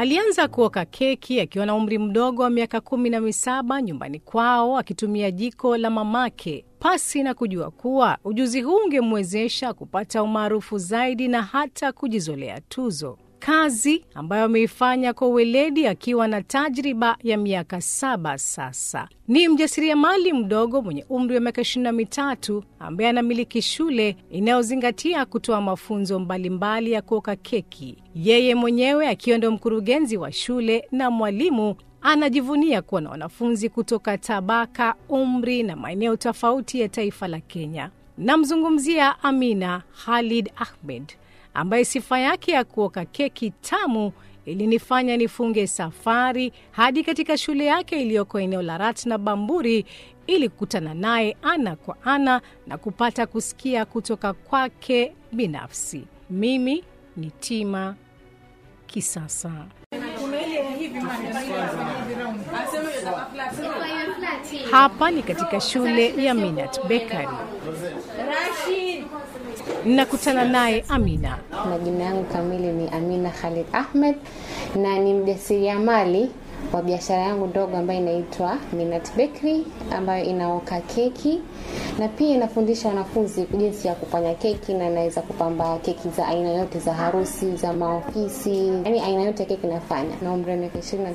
Alianza kuoka keki akiwa na umri mdogo wa miaka kumi na misaba nyumbani kwao akitumia jiko la mamake, pasi na kujua kuwa ujuzi huu ungemwezesha kupata umaarufu zaidi na hata kujizolea tuzo, kazi ambayo ameifanya kwa uweledi akiwa na tajriba ya miaka saba sasa. Ni mjasiriamali mdogo mwenye umri wa miaka ishirini na mitatu ambaye anamiliki shule inayozingatia kutoa mafunzo mbalimbali ya kuoka keki. Yeye mwenyewe akiwa ndio mkurugenzi wa shule na mwalimu anajivunia kuwa na wanafunzi kutoka tabaka, umri na maeneo tofauti ya taifa la Kenya. Namzungumzia Amina Khalid Ahmed ambaye sifa yake ya kuoka keki tamu ilinifanya nifunge safari hadi katika shule yake iliyoko eneo la Ratna Bamburi ili kukutana naye ana kwa ana na kupata kusikia kutoka kwake binafsi. Mimi ni Tima Kisasa. Hapa ni katika shule ya Minat Bakery. Nakutana naye Amina. Majina yangu kamili ni Amina Khalid Ahmed na ni mjasiriamali wa biashara yangu ndogo ambayo inaitwa Minat Bakery ambayo inaoka keki na pia inafundisha wanafunzi jinsi ya kufanya keki na inaweza kupamba keki za aina yote za harusi, za maofisi, yani aina yote ya keki inafanya. Na umri wa miaka ishirini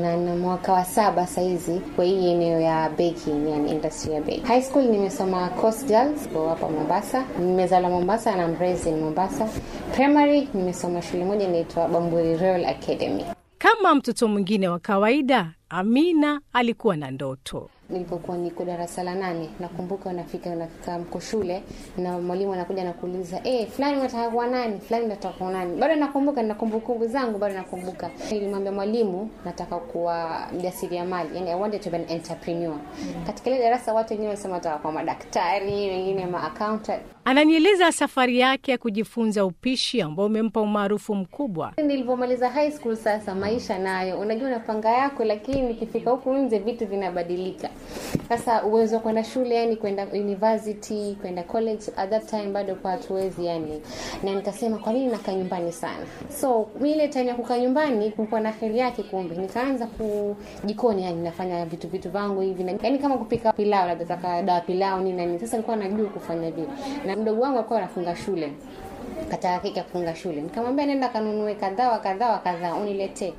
na na mwaka wa saba sahizi kwa hii eneo ya baking, yani industry ya baking. High school nimesoma Coast Girls kwa hapa Mombasa. nimezala Mombasa na in Mombasa. Primary nimesoma shule moja inaitwa Bamburi Royal Academy. Kama mtoto mwingine wa kawaida, Amina alikuwa na ndoto. Nilipokuwa niko darasa la nane, nakumbuka unafika nafika mko shule na mwalimu anakuja nakuuliza, eh, fulani unataka kuwa nani? Fulani unataka kuwa nani? Bado nakumbuka na kumbukumbu zangu bado nakumbuka. Nilimwambia mwalimu nataka kuwa mjasiriamali, yani I wanted to be an entrepreneur. Katika ile darasa watu wengine wanasema nataka kuwa madaktari, wengine ma accountant. Ananieleza safari yake ya kujifunza upishi ambao umempa umaarufu mkubwa. Nilipomaliza high school, sasa maisha nayo, unajua unapanga yako, lakini nikifika huku nje vitu vinabadilika. Sasa uwezo wa kwenda shule, yani kwenda university, kwenda college, at that time bado kwa hatuwezi yani, na nikasema kwa nini nakaa nyumbani sana? So ile time ya kukaa nyumbani kulikuwa na heri yake, kumbe nikaanza kujikoni, yani nafanya vitu vitu vangu hivi, yani kama kupika pilau, labda taka dawa pilau nini na. Sasa nilikuwa najua kufanya vile, na mdogo wangu alikuwa anafunga shule kataka kike kufunga shule, nikamwambia nenda kanunue kadhaa kadhaa kadhaa uniletee.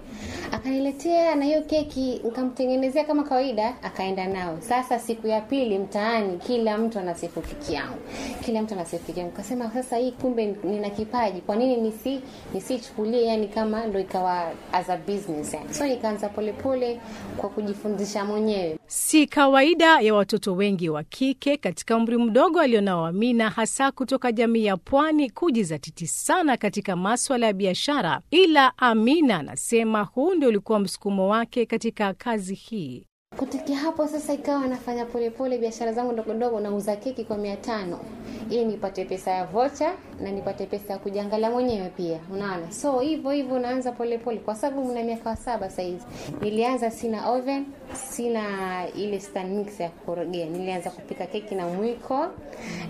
Akaniletea na hiyo keki nikamtengenezea kama kawaida, akaenda nao. Sasa siku ya pili mtaani, kila mtu anasifu yangu, kila mtu anasifu yangu. Kasema sasa hii kumbe nina kipaji, kwa nini nisi nisichukulie yani kama ndo ikawa as a business yani. So nikaanza polepole kwa kujifundisha mwenyewe. Si kawaida ya watoto wengi wa kike katika umri mdogo alionao Amina, hasa kutoka jamii ya pwani kujizatiti sana katika maswala ya biashara, ila Amina anasema huu ndio ulikuwa msukumo wake katika kazi hii. Kutokea hapo sasa ikawa nafanya polepole biashara zangu ndogo ndogo, nauza keki kwa mia tano ili nipate pesa ya vocha na nipate pesa ya kujiangalia mwenyewe pia, unaona. So hivyo hivyo naanza polepole, kwa sababu mna miaka saba saizi. Nilianza sina oven, sina ile stand mix ya kukorogea. Nilianza kupika keki na mwiko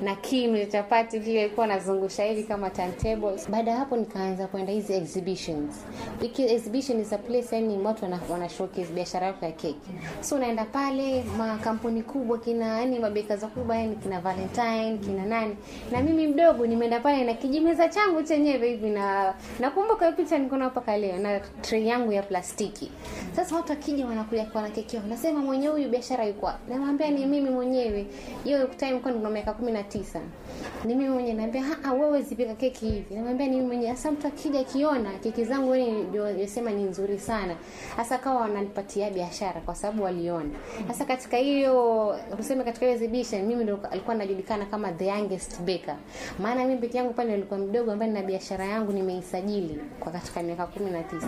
na kimle chapati, vile ilikuwa nazungusha hivi kama turntables. Baada ya hapo nikaanza kwenda hizi exhibitions. Exhibition is a place yani watu wana, showcase biashara yako ya keki. So unaenda pale makampuni kubwa kina yani mabekaza kubwa yani kina Valentine, kina nani. Na mimi mdogo nimeenda pale na kijimeza changu chenyewe hivi na nakumbuka hiyo picha niko nayo mpaka leo na tray yangu ya plastiki. Sasa watu akija wanakuja kwa na. Nasema mwenye huyu biashara yuko? Namwambia ni mimi mwenyewe. Hiyo time kwa nina miaka 19. Ni mimi mwenyewe naambia ah wewe zipika keki hivi. Namwambia ni mimi mwenyewe. Sasa mtu akija akiona keki zangu wewe ndio yasema ni nzuri sana. Sasa kawa wananipatia biashara kwa sababu waliona. Sasa katika hiyo tuseme katika hiyo exhibition mimi ndio alikuwa najulikana kama the youngest baker. Maana mimi peke yangu pale nilikuwa mdogo ambaye na biashara yangu nimeisajili kwa katika miaka 19.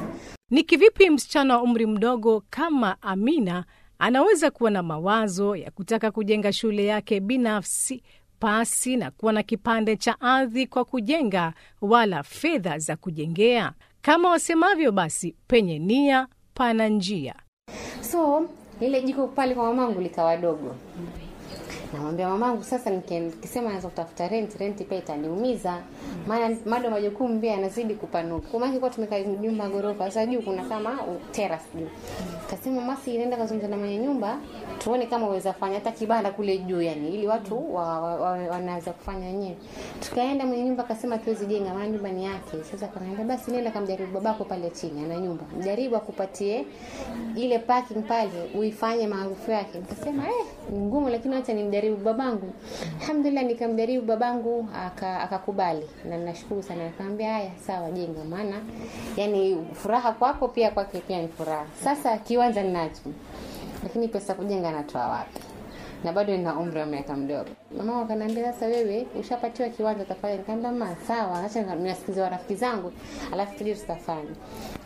Ni kivipi msichana wa umri mdogo kama Amina anaweza kuwa na mawazo ya kutaka kujenga shule yake binafsi pasi na kuwa na kipande cha ardhi kwa kujenga wala fedha za kujengea? Kama wasemavyo, basi penye nia pana njia. So ile jiko pale kwa mamangu likawa dogo, namwambia mamangu sasa niki- nikisema naweza kutafuta rent rent pia itaniumiza. Maana bado majukumu pia yanazidi kupanuka. Kwa maana tumekaa nyumba gorofa, sasa juu kuna kama terrace juu. Kasema masi inaenda kazungumza na mwenye nyumba tuone kama uweza fanya hata kibanda kule juu yani ili watu wa, wa, wa, wanaweza kufanya wenyewe. Tukaenda mwenye nyumba akasema tuwezi jenga maana nyumba ni yake. Sasa kanaambia basi nenda kamjaribu babako pale chini ana nyumba. Mjaribu akupatie ile parking pale uifanye maarufu yake. Nikasema eh ngumu lakini acha nimjaribu babangu. Alhamdulillah nikamjaribu babangu aka- akakubali. Na nashukuru sana. Nikamwambia haya sawa jenga maana. Yani furaha kwako pia kwake pia ni furaha. Sasa kiwanja ninacho. Lakini pesa kujenga natoa wapi na bado nina umri wa miaka mdogo. Mama akaniambia sasa wewe ushapatiwa kiwanja utafanya. Nikamwambia mama sawa acha niwasikize warafiki zangu alafu tuje tutafanya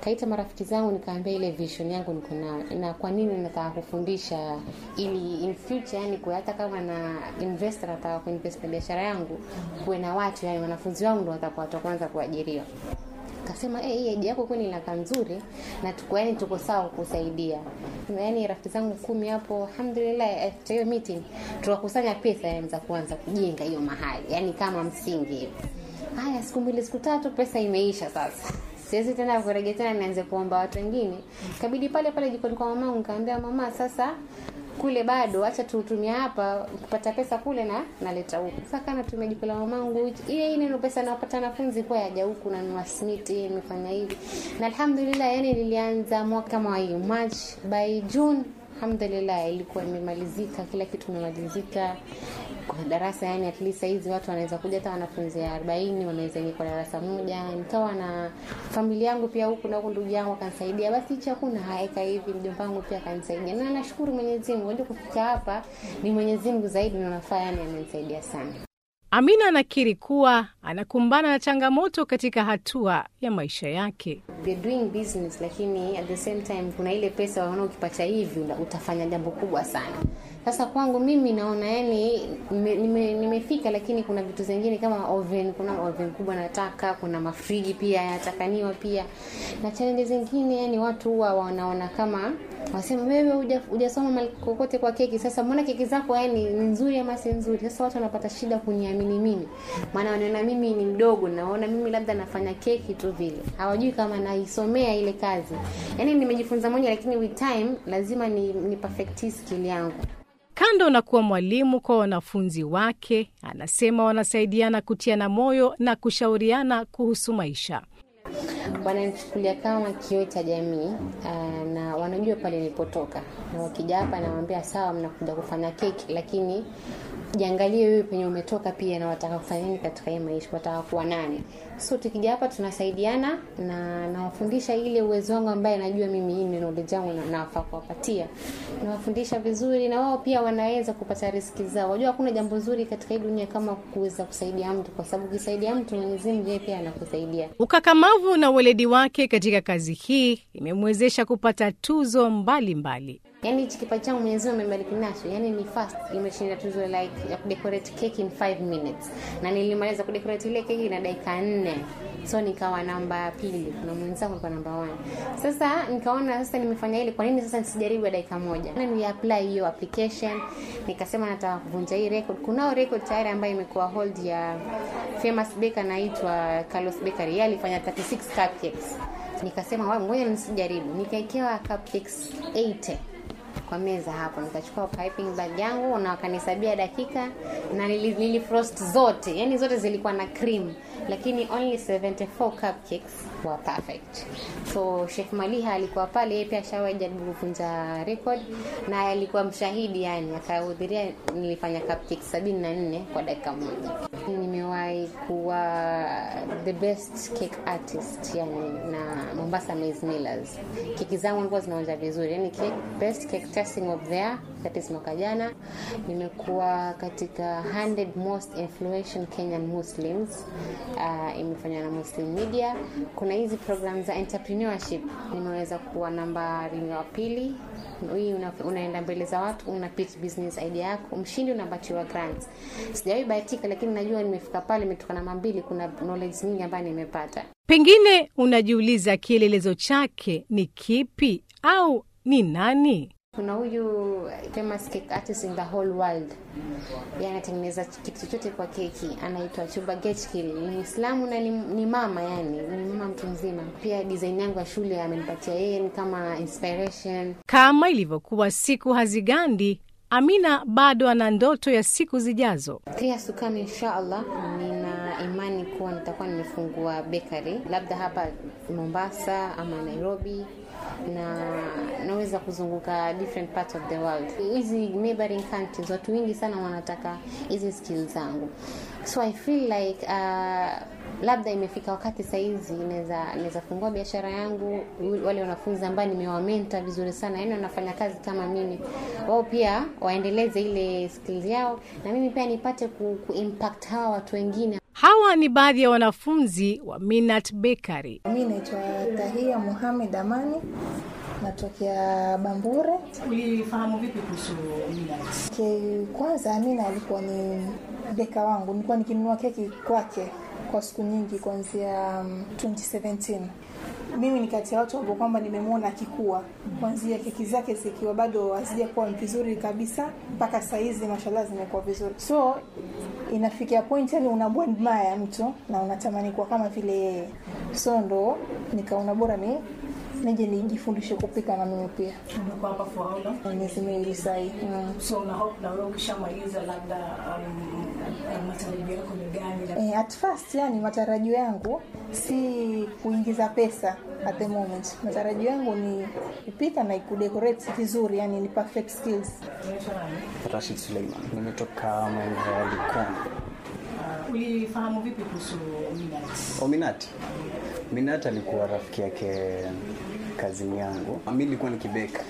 kaita marafiki zangu nikaambia ile vision yangu niko nayo. Na kwa nini nataka kufundisha ili in future yani kwa hata kama na investor nataka kuinvest biashara yangu kuwe na watu yani wanafunzi wangu ndio watakuwa wa kwanza kuajiriwa kasema eh, hii idea yako kweli inakaa nzuri na tuko yani tuko sawa kukusaidia. Yaani rafiki zangu kumi hapo, alhamdulillah, after hiyo meeting tukakusanya pesa yani za kuanza kujenga hiyo mahali, yani kama msingi hivi. Haya, siku mbili siku tatu, pesa imeisha sasa siwezi tena kurejea tena nianze kuomba watu wengine. Kabidi pale pale jikoni kwa mamangu, nikaambia mama, sasa kule bado acha tutumia hapa kupata pesa kule na naleta huku. Sasa kana tumia jiko la mamangu ile ile neno pesa napata wanafunzi kwa yaja huku na nunua simiti nimefanya hivi. Na alhamdulillah yani nilianza mwaka kama hiyo March by June alhamdulillah ilikuwa imemalizika kila kitu kimemalizika. kwa darasa yani at least saizi watu wanaweza kuja hata wanafunzi 40 wanaweza ingia kwa darasa moja nikawa na familia yangu pia huku na huku ndugu yangu akanisaidia basi hichi hakuna haeka hivi mjomba wangu pia akanisaidia. Na nashukuru Mwenyezi Mungu unajua kufika hapa ni Mwenyezi Mungu zaidi na nafaa yani amenisaidia sana. Amina anakiri kuwa anakumbana na changamoto katika hatua ya maisha yake. We're doing business lakini at the same time kuna ile pesa waona ukipata hivi utafanya jambo kubwa sana sasa kwangu mimi naona yani nime- lakini kuna vitu zingine kama oven kuna oven kubwa nataka kuna mafriji pia yatakaniwa pia. Na challenge zingine yani watu huwa wanaona kama wasema wewe hujasoma mali kokote kwa keki. Sasa mbona keki zako yani ni nzuri ama si nzuri? Sasa watu wanapata shida kuniamini mimi. Maana wanaona mimi ni mdogo naona mimi labda nafanya keki tu vile. Hawajui kama naisomea ile kazi. Yani nimejifunza mwenyewe lakini with time lazima ni, ni perfect skill yangu Kando na kuwa mwalimu kwa wanafunzi wake, anasema wanasaidiana kutiana moyo na kushauriana kuhusu maisha. wananichukulia kama kioo cha jamii na wanajua pale nilipotoka na wakija hapa nawambia sawa mnakuja kufanya keki lakini jiangalie wewe penye umetoka pia na wataka kufanya nini katika hii maisha wataka kuwa nani. So tukija hapa tunasaidiana na nawafundisha ile uwezo wangu ambaye najua mimi hii knowledge yangu na kuwapatia. Nawafundisha vizuri na wao pia wanaweza kupata riski zao. Wajua hakuna jambo zuri katika hii dunia kama kuweza kusaidia mtu kwa sababu ukisaidia mtu Mwenyezi Mungu yeye pia anakusaidia. Ukakamavu na uweledi wake katika kazi hii imemwezesha kupata tuzo mbalimbali. mbali. Yaani hichi kipaji changu Mwenyezi Mungu amebariki nacho. yani ni fast imeshinda tuzo like ya kudecorate cake in 5 minutes. Na nilimaliza kudecorate ile keki na dakika nne. So nikawa namba pili kuna mwenzangu alikuwa namba 1. Sasa nikaona sasa nimefanya ile kwa nini sasa nisijaribu ya dakika moja. Na ni apply hiyo application nikasema nataka kuvunja hii record. Kunao record tayari ambayo imekuwa hold ya famous baker anaitwa Carlos Bakery. Yeye alifanya 36 cupcakes. Nikasema "Wa, ngoja nisijaribu. Nikaekewa cupcakes 80 kwa meza hapo. Nikachukua piping bag yangu na wakanisabia dakika na nili, nili frost zote. Yani zote zilikuwa na cream lakini only 74 cupcakes were perfect. So shekh maliha alikuwa pale yeye pia ashawahi kuvunja record na alikuwa mshahidi yani akahudhuria nilifanya cupcakes sabini na nne kwa dakika moja. Nimewahi kuwa the best cake artist yani na Mombasa Maize Millers. Keki zangu zilikuwa zinaonja vizuri yani best cake tasting of the that is mwaka jana. Nimekuwa katika 100 most influential Kenyan Muslims uh, imefanywa na Muslim Media. Kuna hizi program za entrepreneurship. Nimeweza kuwa nambari wa pili. Hii una, unaenda mbele za watu una pitch business idea yako. Mshindi unapatiwa grants. Sijawahi bahatika lakini najua nimefika pale imetoka namba mbili kuna knowledge nyingi ambayo nimepata. Pengine unajiuliza kielelezo chake ni kipi au ni nani? Kuna huyu famous cake artist in the whole world, yeye anatengeneza kitu chochote kwa keki, anaitwa Chuba Gechkil. Ni Muislamu na ni, ni mama, yani ni mama mtu mzima. Pia design yangu ya shule amenipatia yeye ni kama inspiration. Kama ilivyokuwa siku hazigandi, Amina bado ana ndoto ya siku zijazo. Pia sukam, insha nina imani kuwa nitakuwa nimefungua bakery labda hapa Mombasa ama Nairobi na naweza kuzunguka different parts of the world. Hizi neighboring countries, watu wengi sana wanataka hizi skills zangu, so I feel like uh, labda imefika wakati sahizi naweza naweza fungua biashara yangu. Wale wanafunzi ambao nimewamenta vizuri sana, yani wanafanya kazi kama mimi, wao pia waendeleze ile skills yao, na mimi pia nipate ku, ku impact hawa watu wengine. Hawa ni baadhi ya wanafunzi wa Minat Bakery. Mi naitwa Tahia Muhamed Amani, natokea Bambure. Ulifahamu vipi kuhusu Minat? Okay, kwanza Amina alikuwa ni beka wangu, nilikuwa nikinunua keki kwake kwa siku nyingi kuanzia um, 2017 mimi ni kati ya watu ambao kwamba nimemwona akikua. Kuanzia keki zake zikiwa bado hazijakuwa vizuri kabisa mpaka sahizi mashallah zimekuwa vizuri. So inafikia point yani unamwadmire mtu na unatamani kuwa kama vile yeye. So ndo nikaona bora ni nije nijifundishe kupika na mimi pia Umekuwa hapa for how long? miezi miwili sahii. So una hope na wewe ukishamaliza labda um, um, matarajio yako ni gani? Eh, at first yani matarajio yangu si kuingiza pesa at the moment. Matarajio yangu ni kupika na kudecorate vizuri, yani ni perfect skills. Rashid Suleiman, nimetoka maeneo ya Likoni. Uh, ulifahamu vipi kuhusu Minat? Minat. Minat alikuwa rafiki yake kazini yangu. Mi nilikuwa nikibeka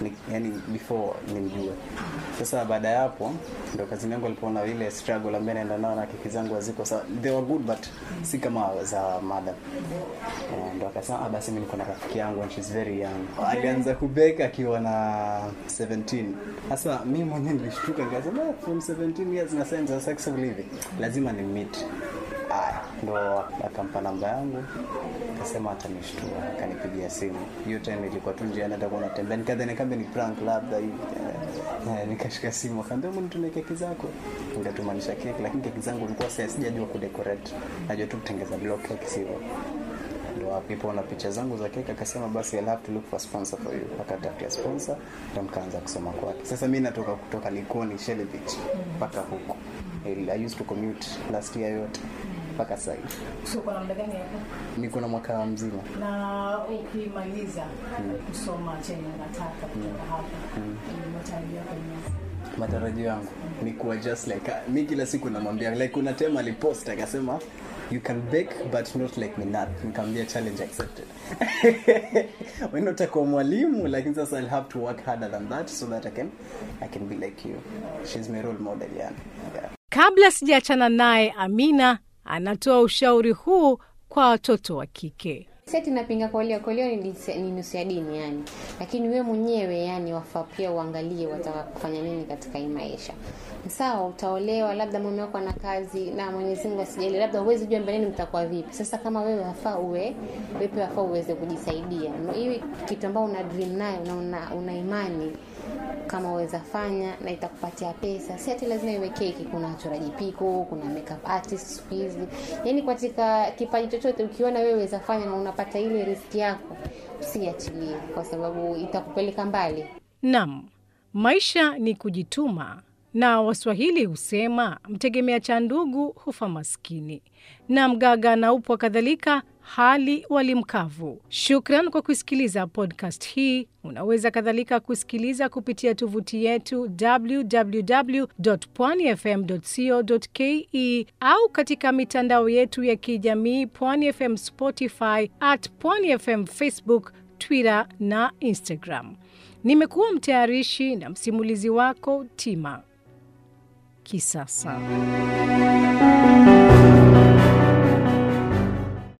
ni, yani before nimjue. Sasa baada ya hapo ndo kazini yangu alipoona ile struggle ambayo naenda nao na kiki zangu haziko sawa. They were good but si kama za madam. Eh, ndo akasema ah, basi mimi niko na rafiki yangu and she's very young. Alianza kubeka akiwa na 17. Sasa mimi mwenyewe nilishtuka nikasema "Ah, from 17 years na sasa successful hivi. Lazima ni meet. Ndo akampa namba yangu akasema atanishtua, akanipigia simu. Hiyo time ilikuwa tu njiani, atakuwa natembea, nikadhani kambe ni prank labda hivi eh, nikashika simu, akaambia mbona nitumie keki zako, nikatumanisha keki, lakini keki zangu nilikuwa sijajua kudecorate, najua tu kutengeza block cake sivyo ndo alipoona picha zangu za keki akasema basi I'll have to look for sponsor for you. Akatafutia sponsor ndo nikaanza kusoma kwake. Sasa mimi natoka kutoka Likoni Shelley mpaka huko. I used to commute last year yote mpaka sasa hivi. So kwa muda gani hapo? Niko na mwaka mzima. Na ukimaliza kusoma chenye unataka kutoka hapa, ni matarajio yako ni? Matarajio yangu ni kuwa just like mi kila siku namwambia like kuna tema alipost akasema you can bake but not like Minat. Nikamwambia challenge accepted. Wewe utakuwa mwalimu lakini sasa I'll have to work harder than that so that I can I can be like you. She's my role model yani. Yeah. Kabla sijaachana naye, Amina anatoa ushauri huu kwa watoto wa kike. Seti napinga koleo, koleo ni, nusu ya dini yani, lakini wewe mwenyewe yani wafaa pia uangalie wataka kufanya nini katika hii maisha. Sawa, utaolewa, labda mume wako ana kazi na Mwenyezi Mungu asijali, labda huwezi jua mbeleni mtakuwa vipi. Sasa kama wewe wafaa uwe wewe pia wafaa uweze kujisaidia, hii kitu ambao una dream nayo na una, una imani kama uweza fanya na itakupatia pesa. Si ati lazima iwe keki, kuna wachoraji piko, kuna makeup artist siku hizi. Yaani katika kipaji chochote ukiona wewe weza fanya na unapata ile riski yako, usiachilie kwa sababu itakupeleka mbali. Nam, maisha ni kujituma, na Waswahili husema mtegemea cha ndugu hufa maskini, na mgaga na kadhalika hali walimkavu. Shukran kwa kusikiliza podcast hii. Unaweza kadhalika kusikiliza kupitia tovuti yetu www.pwanifm.co.ke au katika mitandao yetu ya kijamii Pwani FM Spotify, at Pwani FM Facebook, Twitter na Instagram. Nimekuwa mtayarishi na msimulizi wako Tima Kisasa.